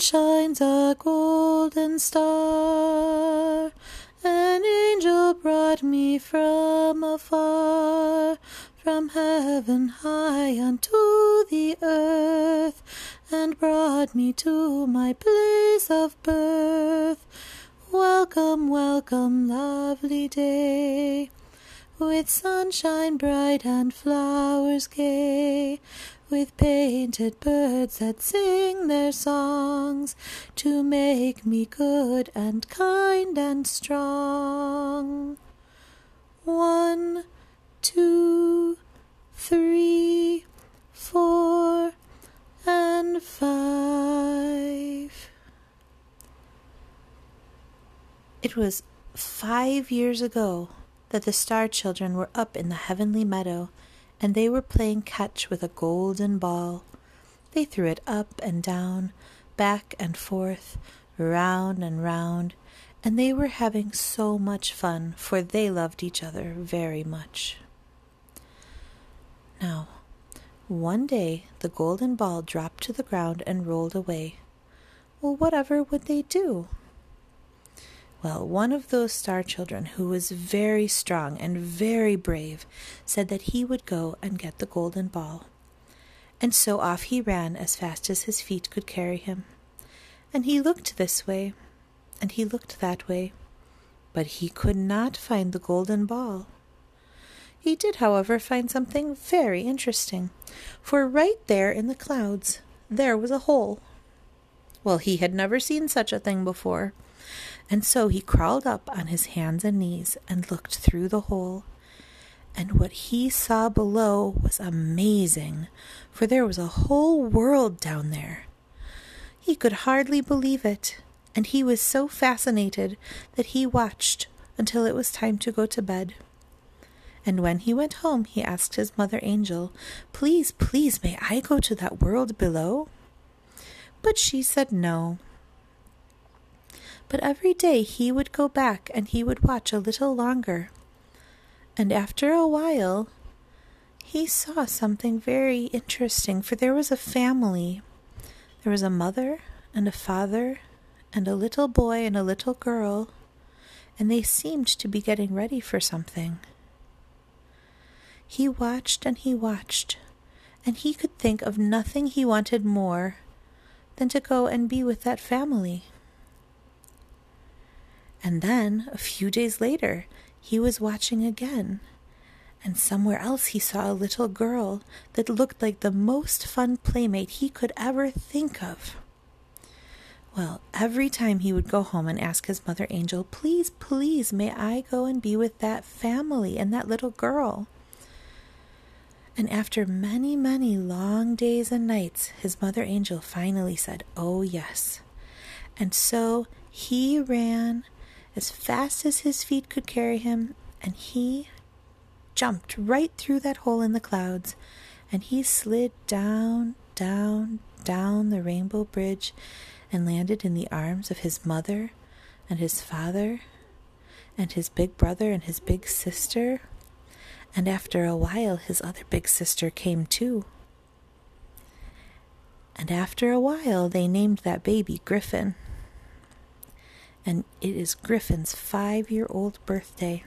shines a golden star. An angel brought me from afar, from heaven high unto the earth, and brought me to my place of birth. Welcome, welcome, lovely day, with sunshine bright and flowers gay, with painted birds that sing their songs to make me good and kind and strong. One, two, three, four, and five. It was five years ago that the star children were up in the heavenly meadow, and they were playing catch with a golden ball. They threw it up and down, back and forth, round and round, and they were having so much fun, for they loved each other very much. Now, one day the golden ball dropped to the ground and rolled away. Well, whatever would they do? Well, one of those star children, who was very strong and very brave, said that he would go and get the golden ball. And so off he ran as fast as his feet could carry him. And he looked this way, and he looked that way, but he could not find the golden ball. He did, however, find something very interesting, for right there in the clouds there was a hole. Well, he had never seen such a thing before and so he crawled up on his hands and knees and looked through the hole. And what he saw below was amazing, for there was a whole world down there. He could hardly believe it, and he was so fascinated that he watched until it was time to go to bed. And when he went home, he asked his mother angel, Please, please, may I go to that world below? But she said no, but every day he would go back and he would watch a little longer. And after a while, he saw something very interesting, for there was a family. There was a mother and a father and a little boy and a little girl, and they seemed to be getting ready for something. He watched and he watched, and he could think of nothing he wanted more than to go and be with that family. And then, a few days later, he was watching again. And somewhere else he saw a little girl that looked like the most fun playmate he could ever think of. Well, every time he would go home and ask his mother angel, Please, please, may I go and be with that family and that little girl? And after many, many long days and nights, his mother angel finally said, Oh, yes. And so he ran as fast as his feet could carry him, and he jumped right through that hole in the clouds, and he slid down, down, down the rainbow bridge and landed in the arms of his mother and his father and his big brother and his big sister. And after a while, his other big sister came too. And after a while, they named that baby Griffin and it is Griffin's five year old birthday.